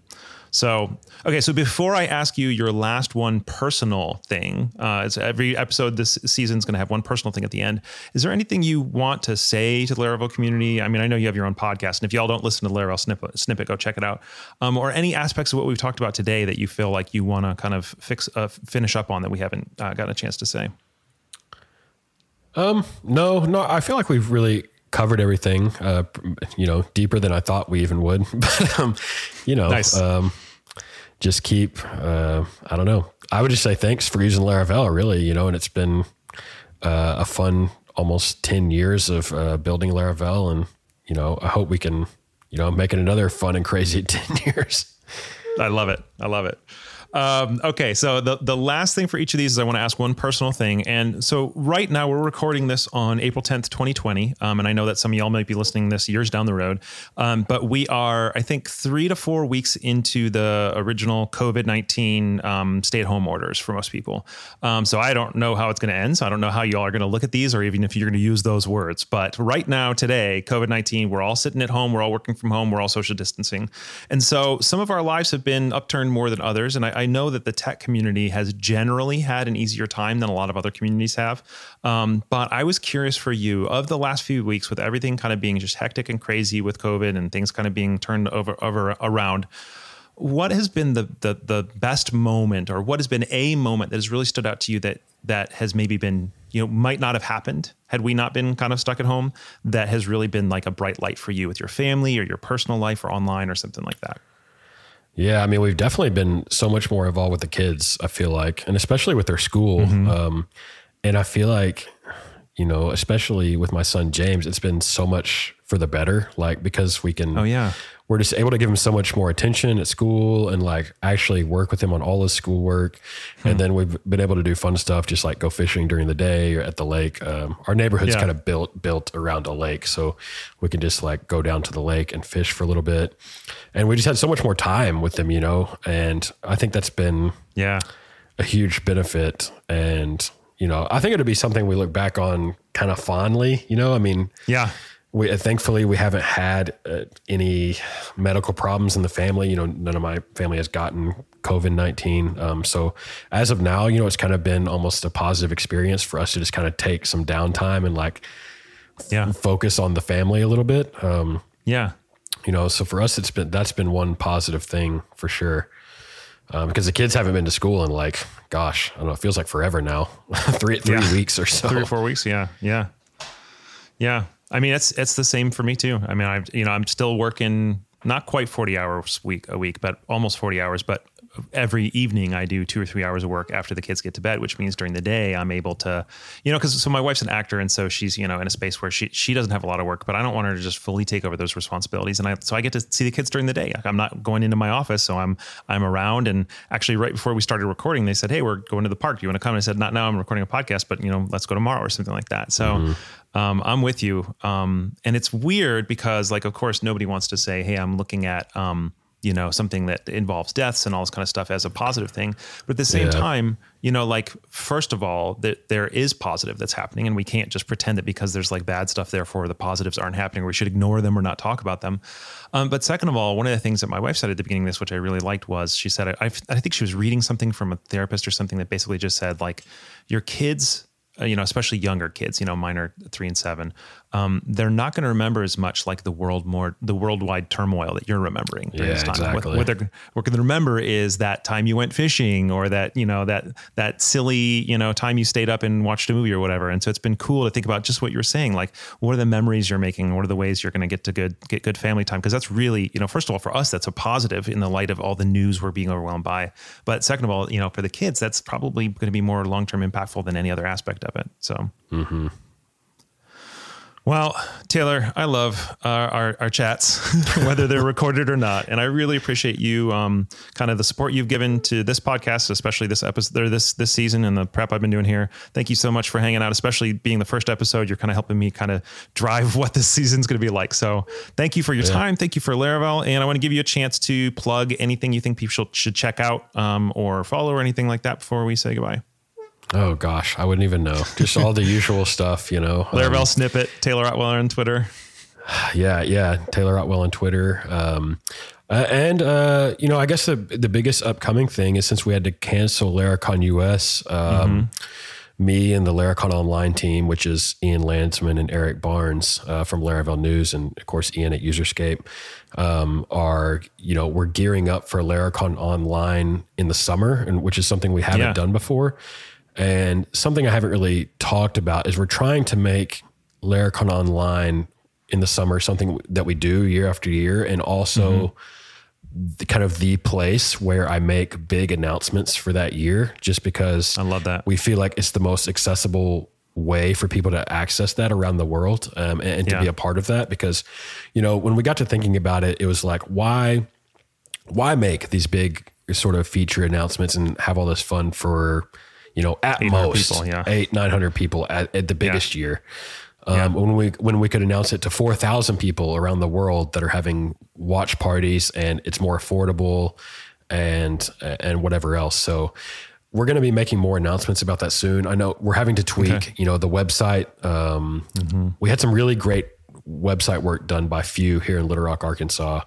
So, okay, so before I ask you your last one personal thing, uh, it's every episode this season is going to have one personal thing at the end. Is there anything you want to say to the Laravel community? I mean, I know you have your own podcast, and if y'all don't listen to Laravel Snippet, Snippet go check it out. Um, or any aspects of what we've talked about today that you feel like you want to kind of fix, uh, finish up on that we haven't uh, gotten a chance to say. Um, no, no. I feel like we've really covered everything. Uh, you know, deeper than I thought we even would. *laughs* but um, you know, nice. um, just keep. Uh, I don't know. I would just say thanks for using Laravel. Really, you know, and it's been uh, a fun almost ten years of uh, building Laravel, and you know, I hope we can, you know, make it another fun and crazy *laughs* ten years. I love it. I love it. Um, okay, so the the last thing for each of these is I want to ask one personal thing, and so right now we're recording this on April tenth, twenty twenty, um, and I know that some of y'all might be listening this years down the road, um, but we are I think three to four weeks into the original COVID nineteen um, stay at home orders for most people. Um, so I don't know how it's going to end. So I don't know how y'all are going to look at these, or even if you're going to use those words. But right now, today, COVID nineteen, we're all sitting at home, we're all working from home, we're all social distancing, and so some of our lives have been upturned more than others, and I, I I know that the tech community has generally had an easier time than a lot of other communities have. Um, but I was curious for you of the last few weeks, with everything kind of being just hectic and crazy with COVID and things kind of being turned over, over around. What has been the, the the best moment, or what has been a moment that has really stood out to you that that has maybe been you know might not have happened had we not been kind of stuck at home? That has really been like a bright light for you with your family or your personal life or online or something like that. Yeah, I mean, we've definitely been so much more involved with the kids. I feel like, and especially with their school. Mm-hmm. Um, and I feel like, you know, especially with my son James, it's been so much for the better. Like because we can. Oh yeah we're just able to give him so much more attention at school and like actually work with him on all his schoolwork. Hmm. And then we've been able to do fun stuff, just like go fishing during the day or at the lake. Um, our neighborhood's yeah. kind of built built around a lake, so we can just like go down to the lake and fish for a little bit. And we just had so much more time with them, you know. And I think that's been yeah a huge benefit. And you know, I think it'll be something we look back on kind of fondly. You know, I mean, yeah we thankfully we haven't had uh, any medical problems in the family. You know, none of my family has gotten COVID nineteen. Um, so as of now, you know, it's kind of been almost a positive experience for us to just kind of take some downtime and like, yeah, focus on the family a little bit. Um, yeah, you know, so for us, it's been that's been one positive thing for sure. Um, because the kids haven't been to school in like, gosh, I don't know, it feels like forever now, *laughs* three three yeah. weeks or so, three or four weeks. Yeah, yeah, yeah. I mean, it's it's the same for me too. I mean, I you know I'm still working not quite 40 hours week a week, but almost 40 hours. But every evening I do two or three hours of work after the kids get to bed, which means during the day I'm able to, you know, because so my wife's an actor and so she's you know in a space where she she doesn't have a lot of work, but I don't want her to just fully take over those responsibilities, and I so I get to see the kids during the day. I'm not going into my office, so I'm I'm around. And actually, right before we started recording, they said, "Hey, we're going to the park. Do you want to come?" And I said, "Not now. I'm recording a podcast, but you know, let's go tomorrow or something like that." So. Mm-hmm. Um, I'm with you. Um, and it's weird because, like, of course, nobody wants to say, "Hey, I'm looking at." Um, you know something that involves deaths and all this kind of stuff as a positive thing but at the same yeah. time you know like first of all that there is positive that's happening and we can't just pretend that because there's like bad stuff therefore the positives aren't happening or we should ignore them or not talk about them um, but second of all one of the things that my wife said at the beginning of this which i really liked was she said I, I think she was reading something from a therapist or something that basically just said like your kids uh, you know, especially younger kids, you know, mine are three and seven, um, they're not going to remember as much like the world more the worldwide turmoil that you're remembering during yeah, this time. Exactly. What, what they're what going to remember is that time you went fishing or that you know that that silly you know time you stayed up and watched a movie or whatever. And so it's been cool to think about just what you're saying, like what are the memories you're making, what are the ways you're going to get to good get good family time because that's really you know first of all for us that's a positive in the light of all the news we're being overwhelmed by. But second of all, you know for the kids that's probably going to be more long term impactful than any other aspect of it. So. Mm-hmm. Well, Taylor, I love our, our, our chats, *laughs* whether they're recorded or not, and I really appreciate you, um, kind of the support you've given to this podcast, especially this episode, or this this season, and the prep I've been doing here. Thank you so much for hanging out, especially being the first episode. You're kind of helping me kind of drive *laughs* what this season's going to be like. So, thank you for your yeah. time. Thank you for Laravel, and I want to give you a chance to plug anything you think people should check out um, or follow or anything like that before we say goodbye. Oh gosh, I wouldn't even know. Just all the usual *laughs* stuff, you know. Laravel um, snippet, Taylor Otweller on Twitter. *sighs* Yeah, yeah, Taylor Otwell on Twitter. Um, uh, and uh, you know, I guess the the biggest upcoming thing is since we had to cancel Laracon US, um, mm-hmm. me and the Laracon Online team, which is Ian Landsman and Eric Barnes uh, from Laravel News, and of course Ian at Userscape, um, are you know we're gearing up for Laracon Online in the summer, and which is something we haven't yeah. done before. And something I haven't really talked about is we're trying to make Laracon Online in the summer something that we do year after year, and also mm-hmm. the, kind of the place where I make big announcements for that year, just because I love that we feel like it's the most accessible way for people to access that around the world um, and, and, to yeah. be a part of that. Because you know, when we got to thinking about it, it was like why why make these big sort of feature announcements and have all this fun for you know, at most people, yeah. eight, 900 people at, at the biggest yeah. year. Um, yeah. when we, when we could announce it to 4,000 people around the world that are having watch parties and it's more affordable and, and whatever else. So we're going to be making more announcements about that soon. I know we're having to tweak, okay. you know, the website. Um, mm-hmm. We had some really great website work done by Few here in Little Rock, Arkansas.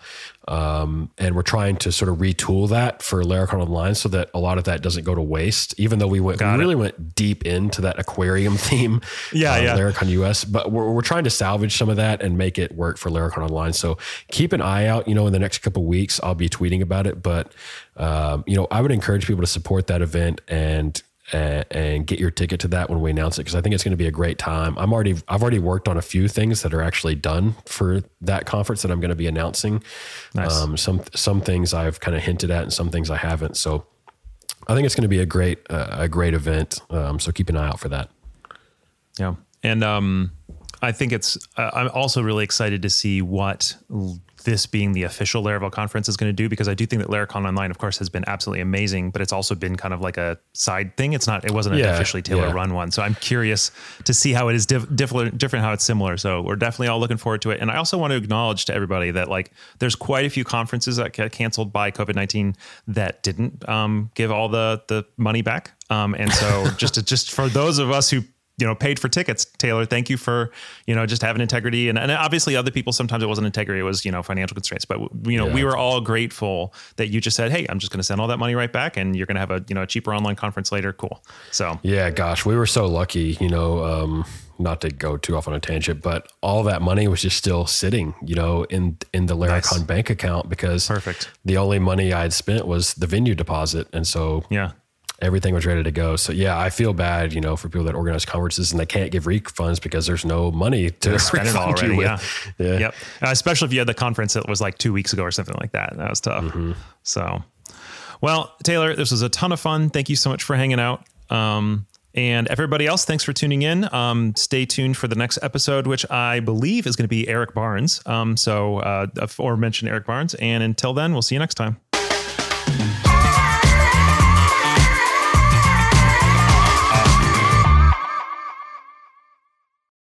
Um, and we're trying to sort of retool that for Laracon Online so that a lot of that doesn't go to waste, even though we went, we really went deep into that aquarium *laughs* theme. Yeah. yeah. Laracon US, but we're, we're trying to salvage some of that and make it work for Laracon Online. So keep an eye out, you know, in the next couple weeks, I'll be tweeting about it, but, um, you know, I would encourage people to support that event and and, and get your ticket to that when we announce it because I think it's going to be a great time. I'm already I've already worked on a few things that are actually done for that conference that I'm going to be announcing. Nice. Um, some some things I've kind of hinted at and some things I haven't. So I think it's going to be a great uh, a great event. Um, so keep an eye out for that. Yeah, and um, I think it's. Uh, I'm also really excited to see what this being the official Laravel conference is going to do because I do think that Laracon Online, of course, has been absolutely amazing, but it's also been kind of like a side thing. It's not, it wasn't an officially Taylor yeah. run one. So I'm curious to see how it is diff- different, different, how it's similar. So we're definitely all looking forward to it. And I also want to acknowledge to everybody that like there's quite a few conferences that got canceled by COVID 19 that didn't um, give all the the money back. Um, and so *laughs* just to, just for those of us who you know paid for tickets taylor. Thank you for you know just having integrity. And, and obviously other people sometimes it wasn't integrity. It was you know financial constraints. But you know yeah. we were all grateful that you just said hey i'm just going to send all that money right back and you're going to have a you know a cheaper online conference later. Cool. So yeah gosh we were so lucky you know um not to go too off on a tangent, but all that money was just still sitting, you know, in in the Laracon nice. bank account because perfect. The only money I had spent was the venue deposit, and so yeah, everything was ready to go. So yeah, I feel bad, you know, for people that organize conferences and they can't give refunds because there's no money to they spend it *laughs* already. Yeah. yeah. Yep. Uh, especially if you had the conference that was like two weeks ago or something like that. That was tough. Mm-hmm. So, well, Taylor, this was a ton of fun. Thank you so much for hanging out. Um, and everybody else, thanks for tuning in. Um, stay tuned for the next episode, which I believe is going to be Eric Barnes. Um, so, uh, aforementioned Eric Barnes. And until then, we'll see you next time.